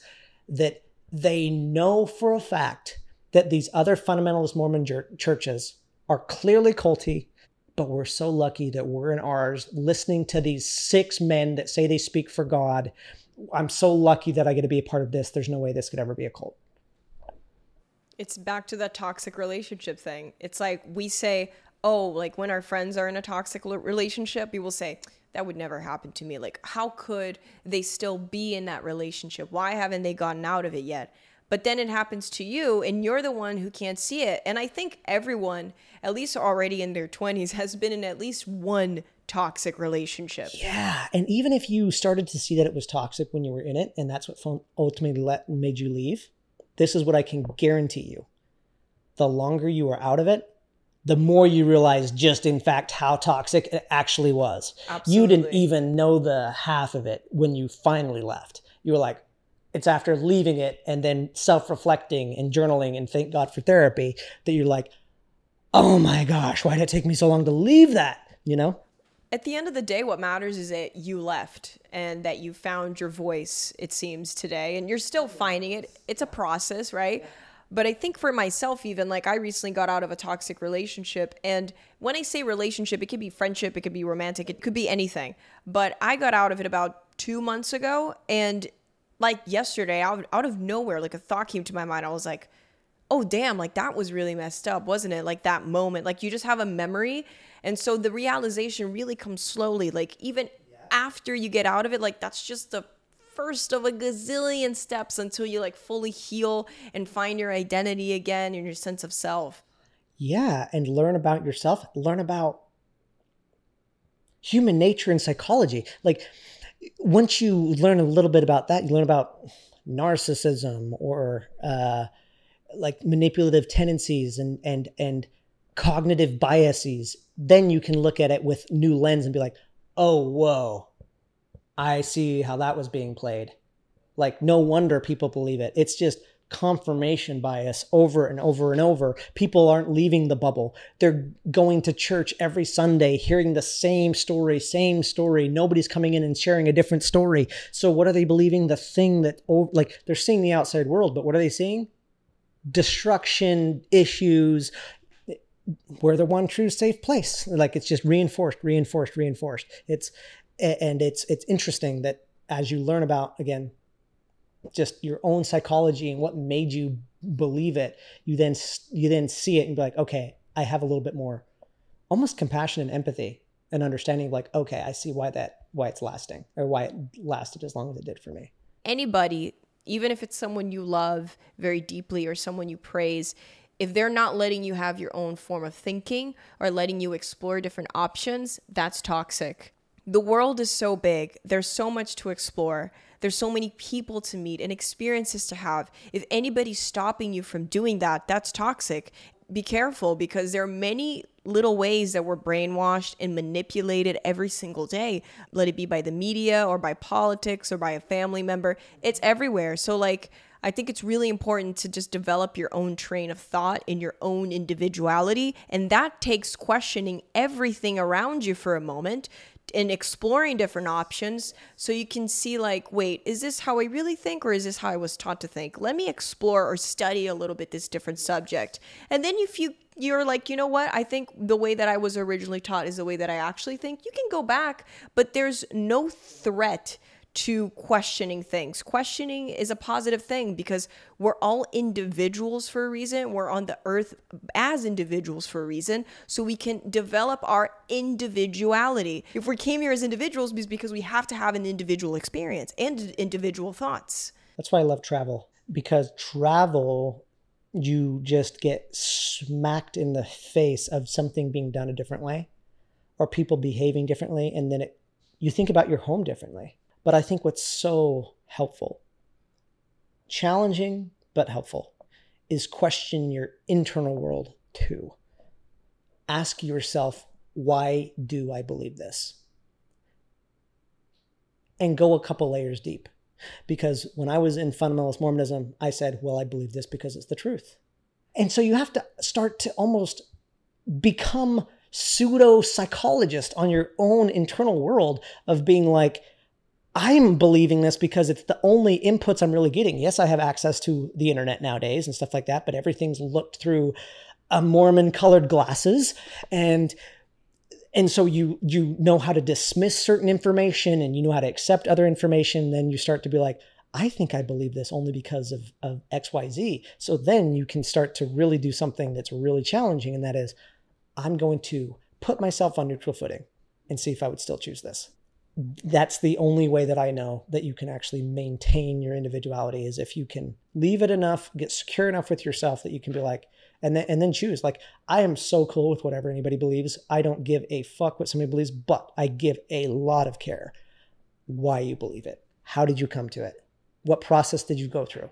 that they know for a fact that these other fundamentalist Mormon jur- churches are clearly culty, but we're so lucky that we're in ours listening to these six men that say they speak for God. I'm so lucky that I get to be a part of this. There's no way this could ever be a cult. It's back to that toxic relationship thing. It's like we say, oh, like when our friends are in a toxic relationship, we will say, that would never happen to me. Like, how could they still be in that relationship? Why haven't they gotten out of it yet? But then it happens to you, and you're the one who can't see it. And I think everyone, at least already in their 20s, has been in at least one toxic relationship. Yeah, and even if you started to see that it was toxic when you were in it, and that's what ultimately let made you leave, this is what I can guarantee you: the longer you are out of it, the more you realize just in fact how toxic it actually was. Absolutely. You didn't even know the half of it when you finally left. You were like, it's after leaving it and then self reflecting and journaling and thank God for therapy that you're like, oh my gosh, why did it take me so long to leave that? You know? At the end of the day, what matters is that you left and that you found your voice, it seems, today. And you're still finding it. It's a process, right? But I think for myself, even like I recently got out of a toxic relationship. And when I say relationship, it could be friendship, it could be romantic, it could be anything. But I got out of it about two months ago. And like yesterday, out, out of nowhere, like a thought came to my mind. I was like, oh, damn, like that was really messed up, wasn't it? Like that moment. Like you just have a memory. And so the realization really comes slowly. Like even after you get out of it, like that's just the first of a gazillion steps until you like fully heal and find your identity again and your sense of self. Yeah, and learn about yourself, learn about human nature and psychology. Like once you learn a little bit about that, you learn about narcissism or uh, like manipulative tendencies and and and cognitive biases. Then you can look at it with new lens and be like, oh, whoa, I see how that was being played. Like, no wonder people believe it. It's just confirmation bias over and over and over. People aren't leaving the bubble. They're going to church every Sunday, hearing the same story, same story. Nobody's coming in and sharing a different story. So, what are they believing? The thing that, like, they're seeing the outside world, but what are they seeing? Destruction, issues, we're the one true safe place. Like it's just reinforced, reinforced, reinforced. It's and it's it's interesting that as you learn about again just your own psychology and what made you believe it, you then you then see it and be like, okay, I have a little bit more almost compassion and empathy and understanding like, okay, I see why that why it's lasting or why it lasted as long as it did for me. Anybody, even if it's someone you love very deeply or someone you praise, if they're not letting you have your own form of thinking or letting you explore different options, that's toxic. The world is so big, there's so much to explore. There's so many people to meet and experiences to have. If anybody's stopping you from doing that, that's toxic. Be careful because there are many little ways that we're brainwashed and manipulated every single day. Let it be by the media or by politics or by a family member. It's everywhere. So, like, I think it's really important to just develop your own train of thought in your own individuality. And that takes questioning everything around you for a moment and exploring different options so you can see like wait is this how i really think or is this how i was taught to think? Let me explore or study a little bit this different subject. And then if you you're like you know what? I think the way that i was originally taught is the way that i actually think. You can go back but there's no threat to questioning things. Questioning is a positive thing because we're all individuals for a reason. We're on the earth as individuals for a reason. So we can develop our individuality. If we came here as individuals, it's because we have to have an individual experience and individual thoughts. That's why I love travel because travel, you just get smacked in the face of something being done a different way or people behaving differently. And then it, you think about your home differently but I think what's so helpful, challenging but helpful, is question your internal world too. Ask yourself, why do I believe this? And go a couple layers deep. Because when I was in fundamentalist Mormonism, I said, well, I believe this because it's the truth. And so you have to start to almost become pseudo psychologist on your own internal world of being like, I'm believing this because it's the only inputs I'm really getting. Yes, I have access to the internet nowadays and stuff like that, but everything's looked through a Mormon colored glasses and and so you you know how to dismiss certain information and you know how to accept other information then you start to be like I think I believe this only because of, of XYZ. So then you can start to really do something that's really challenging, and that is, I'm going to put myself on neutral footing and see if I would still choose this that's the only way that I know that you can actually maintain your individuality is if you can leave it enough, get secure enough with yourself that you can be like, and then and then choose. Like I am so cool with whatever anybody believes. I don't give a fuck what somebody believes, but I give a lot of care why you believe it. How did you come to it? What process did you go through?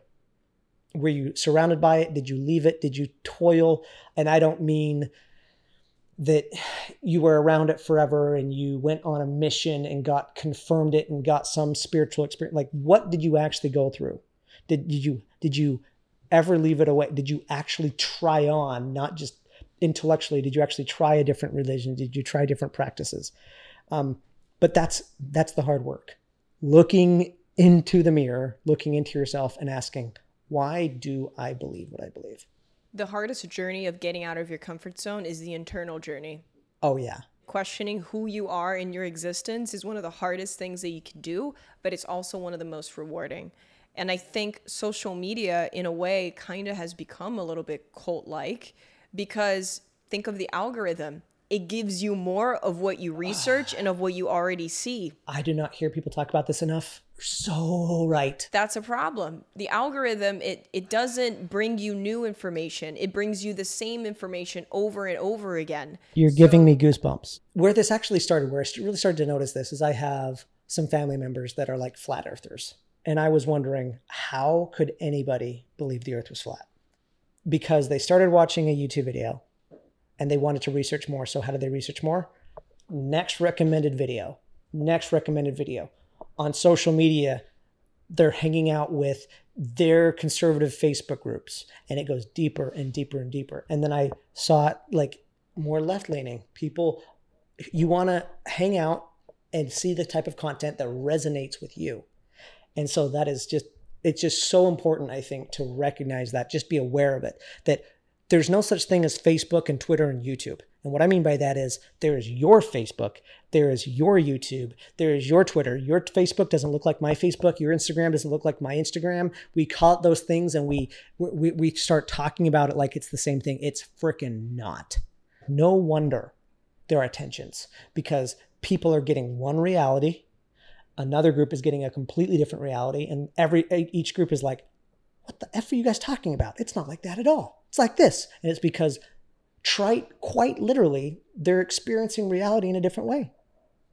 Were you surrounded by it? Did you leave it? Did you toil? And I don't mean that you were around it forever and you went on a mission and got confirmed it and got some spiritual experience. Like what did you actually go through? Did, did you did you ever leave it away? Did you actually try on not just intellectually did you actually try a different religion? Did you try different practices? Um, but that's that's the hard work. Looking into the mirror looking into yourself and asking why do i believe what i believe the hardest journey of getting out of your comfort zone is the internal journey. Oh, yeah. Questioning who you are in your existence is one of the hardest things that you can do, but it's also one of the most rewarding. And I think social media, in a way, kind of has become a little bit cult like because think of the algorithm. It gives you more of what you research <sighs> and of what you already see. I do not hear people talk about this enough so right. That's a problem. The algorithm it it doesn't bring you new information. It brings you the same information over and over again. You're so, giving me goosebumps. Where this actually started, where I really started to notice this, is I have some family members that are like flat earthers. And I was wondering, how could anybody believe the earth was flat? Because they started watching a YouTube video and they wanted to research more. So, how did they research more? Next recommended video, next recommended video on social media, they're hanging out with their conservative Facebook groups and it goes deeper and deeper and deeper. And then I saw it like more left leaning people. You want to hang out and see the type of content that resonates with you. And so that is just, it's just so important, I think, to recognize that, just be aware of it, that there's no such thing as Facebook and Twitter and YouTube. And what I mean by that is there is your Facebook, there is your YouTube, there is your Twitter. Your Facebook doesn't look like my Facebook, your Instagram doesn't look like my Instagram. We call it those things and we we, we start talking about it like it's the same thing. It's freaking not. No wonder there are tensions because people are getting one reality, another group is getting a completely different reality, and every each group is like, what the F are you guys talking about? It's not like that at all. It's like this. And it's because trite, quite literally, they're experiencing reality in a different way.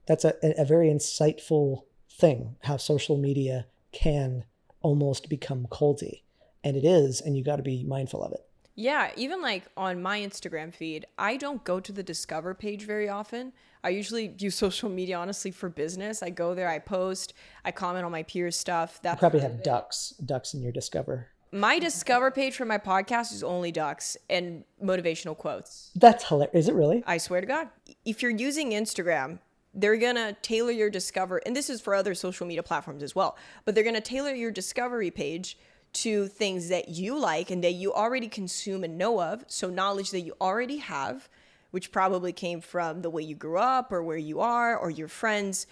That's a, a very insightful thing, how social media can almost become culty. And it is, and you got to be mindful of it. Yeah, even like on my Instagram feed, I don't go to the discover page very often. I usually use <laughs> social media honestly for business. I go there, I post, I comment on my peers' stuff. That you probably have ducks, ducks in your discover my discover page for my podcast is only ducks and motivational quotes. That's hilarious. Is it really? I swear to God. If you're using Instagram, they're going to tailor your discover and this is for other social media platforms as well, but they're going to tailor your discovery page to things that you like and that you already consume and know of, so knowledge that you already have, which probably came from the way you grew up or where you are or your friends.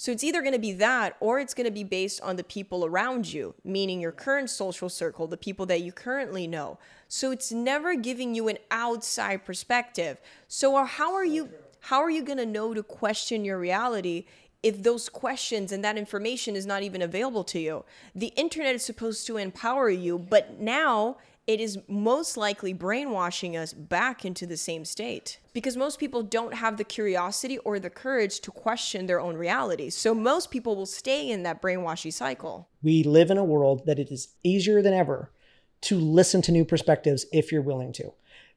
So it's either going to be that or it's going to be based on the people around you, meaning your current social circle, the people that you currently know. So it's never giving you an outside perspective. So uh, how are you how are you going to know to question your reality if those questions and that information is not even available to you? The internet is supposed to empower you, but now it is most likely brainwashing us back into the same state because most people don't have the curiosity or the courage to question their own reality. So most people will stay in that brainwashy cycle. We live in a world that it is easier than ever to listen to new perspectives if you're willing to.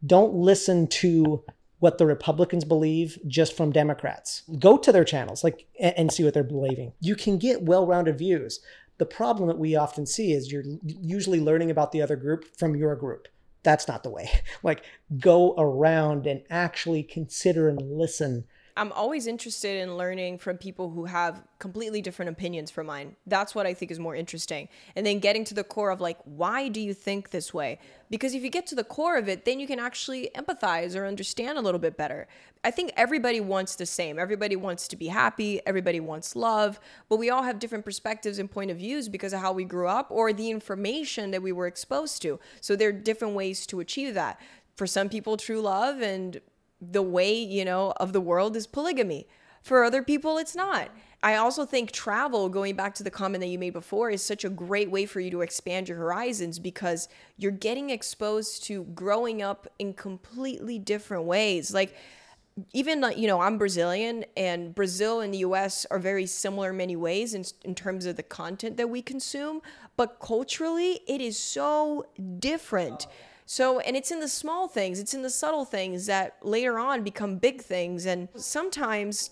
Don't listen to what the Republicans believe just from Democrats. Go to their channels like and see what they're believing. You can get well-rounded views. The problem that we often see is you're usually learning about the other group from your group. That's not the way. <laughs> Like, go around and actually consider and listen I'm always interested in learning from people who have completely different opinions from mine. That's what I think is more interesting. And then getting to the core of like, why do you think this way? Because if you get to the core of it, then you can actually empathize or understand a little bit better. I think everybody wants the same. Everybody wants to be happy. Everybody wants love. But we all have different perspectives and point of views because of how we grew up or the information that we were exposed to. So there are different ways to achieve that for some people true love and the way, you know, of the world is polygamy. For other people, it's not. I also think travel, going back to the comment that you made before, is such a great way for you to expand your horizons because you're getting exposed to growing up in completely different ways. Like, even you know i'm brazilian and brazil and the us are very similar in many ways in, in terms of the content that we consume but culturally it is so different So, and it's in the small things, it's in the subtle things that later on become big things. And sometimes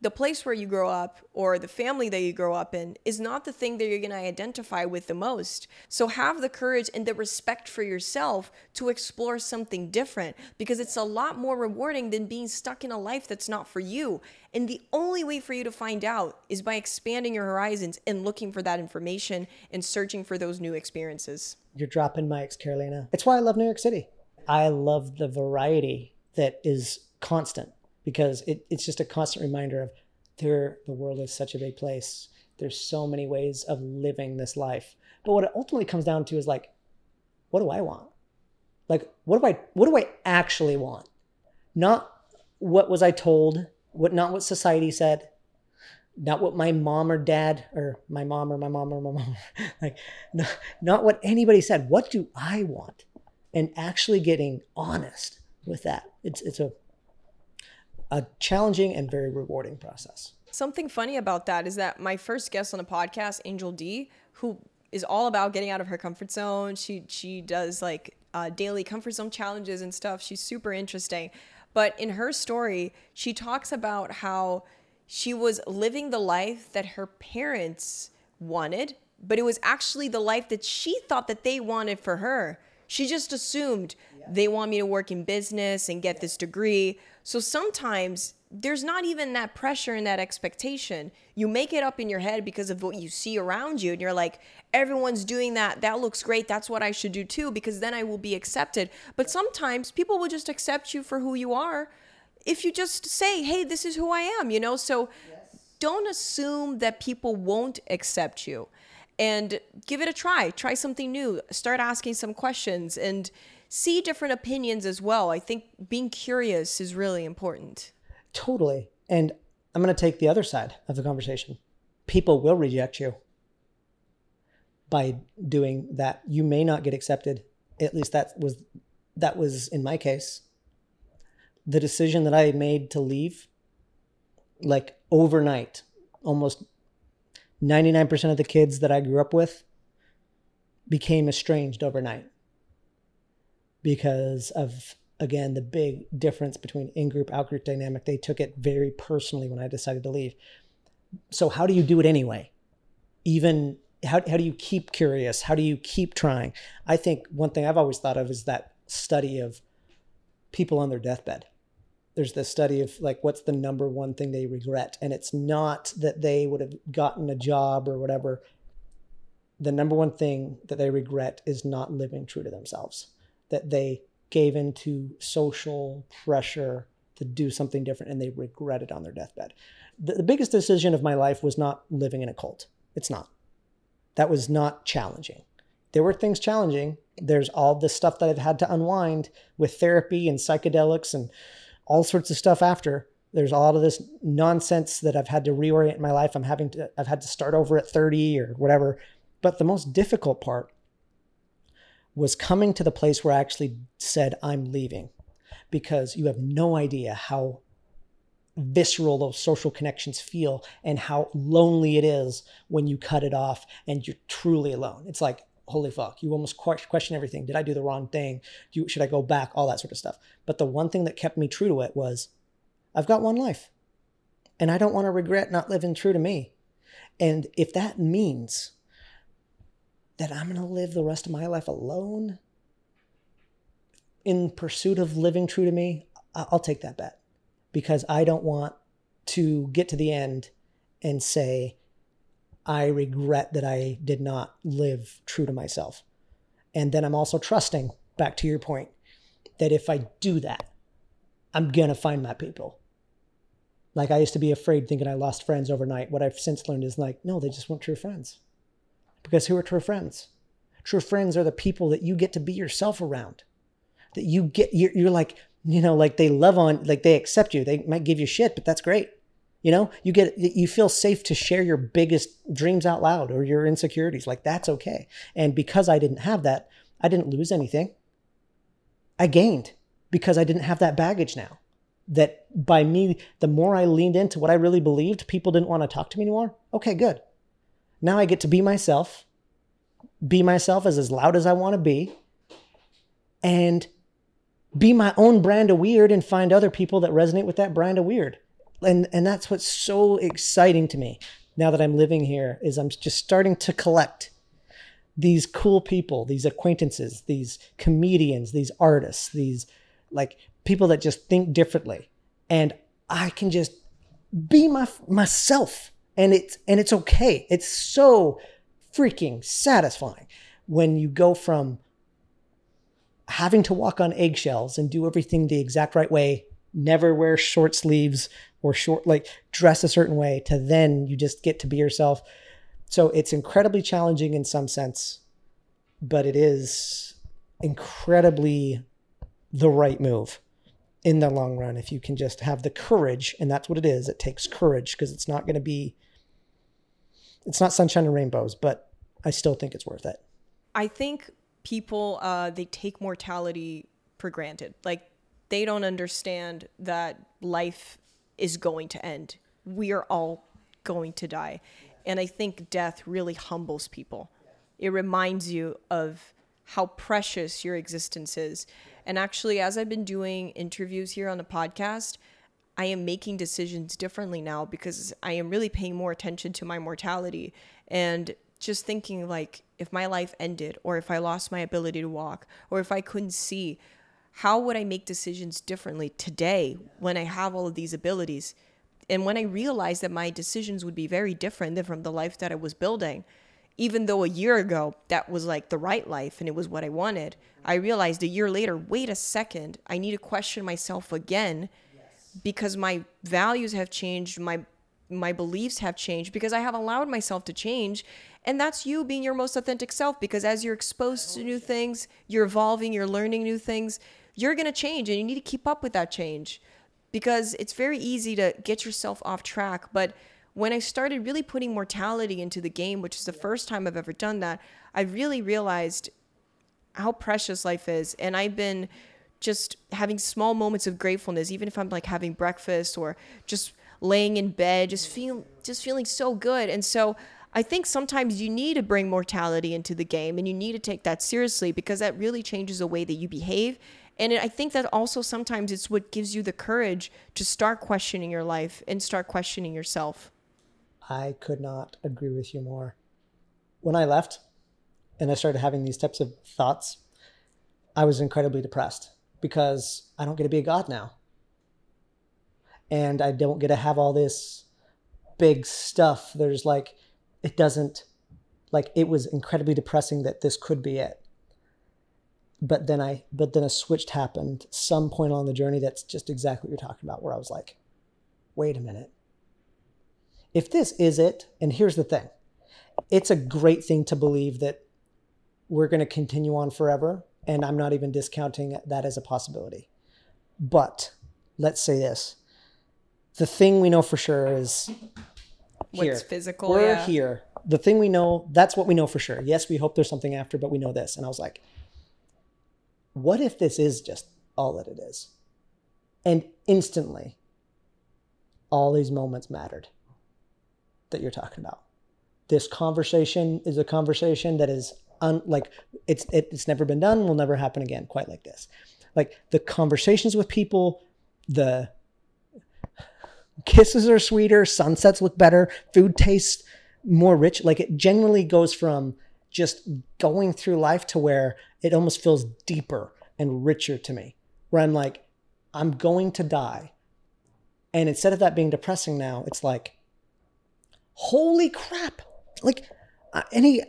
the place where you grow up or the family that you grow up in is not the thing that you're going to identify with the most. So have the courage and the respect for yourself to explore something different because it's a lot more rewarding than being stuck in a life that's not for you. And the only way for you to find out is by expanding your horizons and looking for that information and searching for those new experiences. You're dropping mics, Carolina. It's why I love New York City. I love the variety that is constant because it, it's just a constant reminder of there the world is such a big place. There's so many ways of living this life. But what it ultimately comes down to is like what do i want? Like what do i what do i actually want? Not what was i told what not what society said not what my mom or dad or my mom or my mom or my mom <laughs> like not, not what anybody said. What do i want? And actually getting honest with that. It's it's a a challenging and very rewarding process. Something funny about that is that my first guest on the podcast, Angel D, who is all about getting out of her comfort zone. She she does like uh, daily comfort zone challenges and stuff. She's super interesting. But in her story, she talks about how she was living the life that her parents wanted, but it was actually the life that she thought that they wanted for her. She just assumed they want me to work in business and get this degree. So sometimes there's not even that pressure and that expectation. You make it up in your head because of what you see around you. And you're like, everyone's doing that. That looks great. That's what I should do too, because then I will be accepted. But sometimes people will just accept you for who you are if you just say, hey, this is who I am, you know? So yes. don't assume that people won't accept you and give it a try. Try something new. Start asking some questions and see different opinions as well. I think being curious is really important. Totally. And I'm going to take the other side of the conversation. People will reject you by doing that. You may not get accepted. At least that was that was in my case. The decision that I made to leave like overnight, almost 99% of the kids that I grew up with became estranged overnight because of again the big difference between in-group out-group dynamic. They took it very personally when i decided to leave. So how do you do it anyway? Even how, how do you keep curious? How do you keep trying? I think one thing i've always thought of is that study of people on their deathbed there's this study of like what's the number one thing they regret and it's not that they would have gotten a job or whatever the number one thing that they regret is not living true to themselves that they gave into social pressure to do something different and they regret it on their deathbed. The, the, biggest decision of my life was not living in a cult. It's not. That was not challenging. There were things challenging. There's all this stuff that I've had to unwind with therapy and psychedelics and all sorts of stuff after. There's a lot of this nonsense that I've had to reorient my life. I'm having to I've had to start over at 30 or whatever. But the most difficult part was coming to the place where I actually said, I'm leaving because you have no idea how visceral those social connections feel and how lonely it is when you cut it off and you're truly alone. It's like, holy fuck, you almost question everything. Did I do the wrong thing? You, should I go back? All that sort of stuff. But the one thing that kept me true to it was I've got one life and I don't want to regret not living true to me. And if that means that I'm going to live the rest of my life alone in pursuit of living true to me, I'll take that bet because I don't want to get to the end and say, I regret that I did not live true to myself. And then I'm also trusting, back to your point, that if I do that, I'm going to find my people. Like I used to be afraid thinking I lost friends overnight. What I've since learned is like, no, they just weren't true friends. Because who are true friends? True friends are the people that you get to be yourself around. That you get, you're, you're like, you know, like they love on, like they accept you. They might give you shit, but that's great. You know, you get, you feel safe to share your biggest dreams out loud or your insecurities. Like that's okay. And because I didn't have that, I didn't lose anything. I gained because I didn't have that baggage now. That by me, the more I leaned into what I really believed, people didn't want to talk to me anymore. Okay, good. Now I get to be myself, be myself as as loud as I want to be, and be my own brand of weird and find other people that resonate with that brand of weird. And and that's what's so exciting to me now that I'm living here is I'm just starting to collect these cool people, these acquaintances, these comedians, these artists, these like people that just think differently. And I can just be my myself and it's and it's okay. It's so freaking satisfying when you go from having to walk on eggshells and do everything the exact right way, never wear short sleeves or short like dress a certain way to then you just get to be yourself. So it's incredibly challenging in some sense, but it is incredibly the right move in the long run if you can just have the courage and that's what it is it takes courage because it's not going to be it's not sunshine and rainbows but i still think it's worth it I think people uh, they take mortality for granted. Like they don't understand that life is going to end. We are all going to die. And I think death really humbles people. It reminds you of how precious your existence is. And actually, as I've been doing interviews here on the podcast, I am making decisions differently now because I am really paying more attention to my mortality and just thinking like if my life ended or if I lost my ability to walk or if I couldn't see, how would I make decisions differently today when I have all of these abilities? And when I realized that my decisions would be very different than from the life that I was building, even though a year ago that was like the right life and it was what I wanted, I realized a year later, wait a second, I need to question myself again because my values have changed, my my beliefs have changed because I have allowed myself to change. And that's you being your most authentic self because as you're exposed to new things, you're evolving, you're learning new things, you're going to change and you need to keep up with that change because it's very easy to get yourself off track. But when I started really putting mortality into the game, which is the first time I've ever done that, I really realized how precious life is. And I've been just having small moments of gratefulness, even if I'm like having breakfast or just laying in bed, just feel just feeling so good. And so I think sometimes you need to bring mortality into the game and you need to take that seriously because that really changes the way that you behave. And I think that also sometimes it's what gives you the courage to start questioning your life and start questioning yourself. I could not agree with you more. When I left and I started having these types of thoughts, I was incredibly depressed because I don't get to be a god now. And I don't get to have all this big stuff. There's like it doesn't like it was incredibly depressing that this could be it but then i but then a switch happened some point along the journey that's just exactly what you're talking about where i was like wait a minute if this is it and here's the thing it's a great thing to believe that we're going to continue on forever and i'm not even discounting that as a possibility but let's say this the thing we know for sure is here. What's physical? We're yeah. here. The thing we know, that's what we know for sure. Yes, we hope there's something after, but we know this. And I was like, what if this is just all that it is? And instantly, all these moments mattered that you're talking about. This conversation is a conversation that is un, like it's it, it's never been done, will never happen again, quite like this. Like the conversations with people, the kisses are sweeter, sunsets look better, food tastes more rich. Like it genuinely goes from just going through life to where it almost feels deeper and richer to me, where I'm like, I'm going to die. And instead of that being depressing now, it's like, holy crap. Like, any,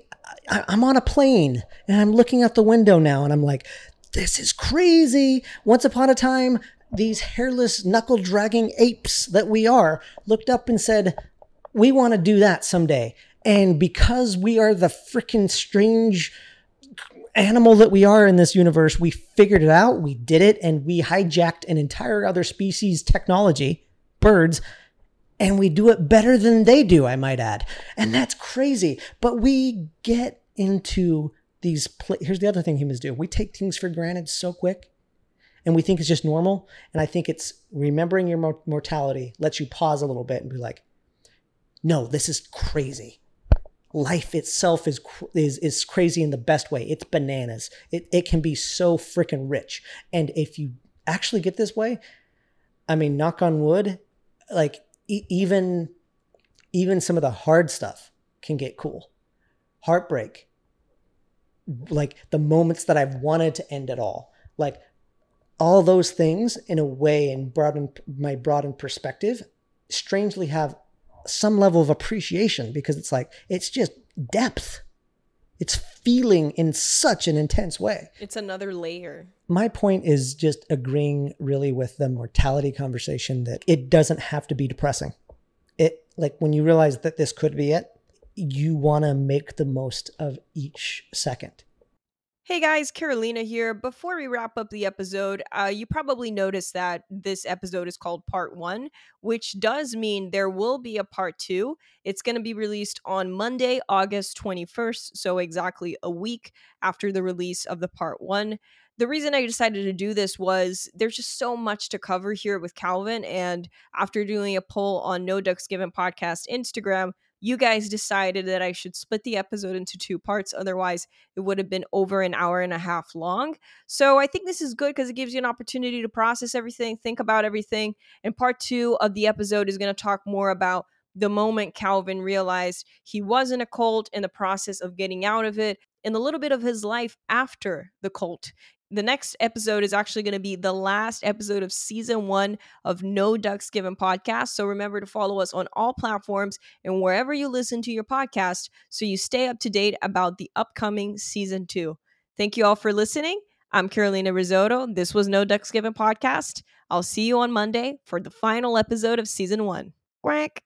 I'm on a plane and I'm looking out the window now and I'm like, this is crazy. Once upon a time, these hairless, knuckle dragging apes that we are looked up and said, We want to do that someday. And because we are the freaking strange animal that we are in this universe, we figured it out, we did it, and we hijacked an entire other species technology, birds, and we do it better than they do, I might add. And that's crazy. But we get into these. Pl- Here's the other thing humans do we take things for granted so quick and we think it's just normal. And I think it's remembering your mortality lets you pause a little bit and be like, no, this is crazy. Life itself is is is crazy in the best way. It's bananas. It it can be so freaking rich. And if you actually get this way, I mean, knock on wood, like e- even even some of the hard stuff can get cool. Heartbreak, like the moments that I've wanted to end it all, like all those things in a way and broaden my broadened perspective strangely have some level of appreciation because it's like it's just depth. It's feeling in such an intense way. It's another layer. my point is just agreeing really with the mortality conversation that it doesn't have to be depressing. It like when you realize that this could be it you want to make the most of each second Hey guys, Carolina here. Before we wrap up the episode, uh, you probably noticed that this episode is called Part One, which does mean there will be a Part Two. It's going to be released on Monday, August 21st, so exactly a week after the release of the Part One. The reason I decided to do this was there's just so much to cover here with Calvin, and after doing a poll on No Ducks Given Podcast Instagram, you guys decided that I should split the episode into two parts. Otherwise, it would have been over an hour and a half long. So I think this is good because it gives you an opportunity to process everything, think about everything. And part two of the episode is going to talk more about the moment Calvin realized he was in a cult and the process of getting out of it, and a little bit of his life after the cult. The next episode is actually going to be the last episode of season one of No Ducks Given podcast. So remember to follow us on all platforms and wherever you listen to your podcast so you stay up to date about the upcoming season two. Thank you all for listening. I'm Carolina Rizzotto. This was No Ducks Given podcast. I'll see you on Monday for the final episode of season one. Quack.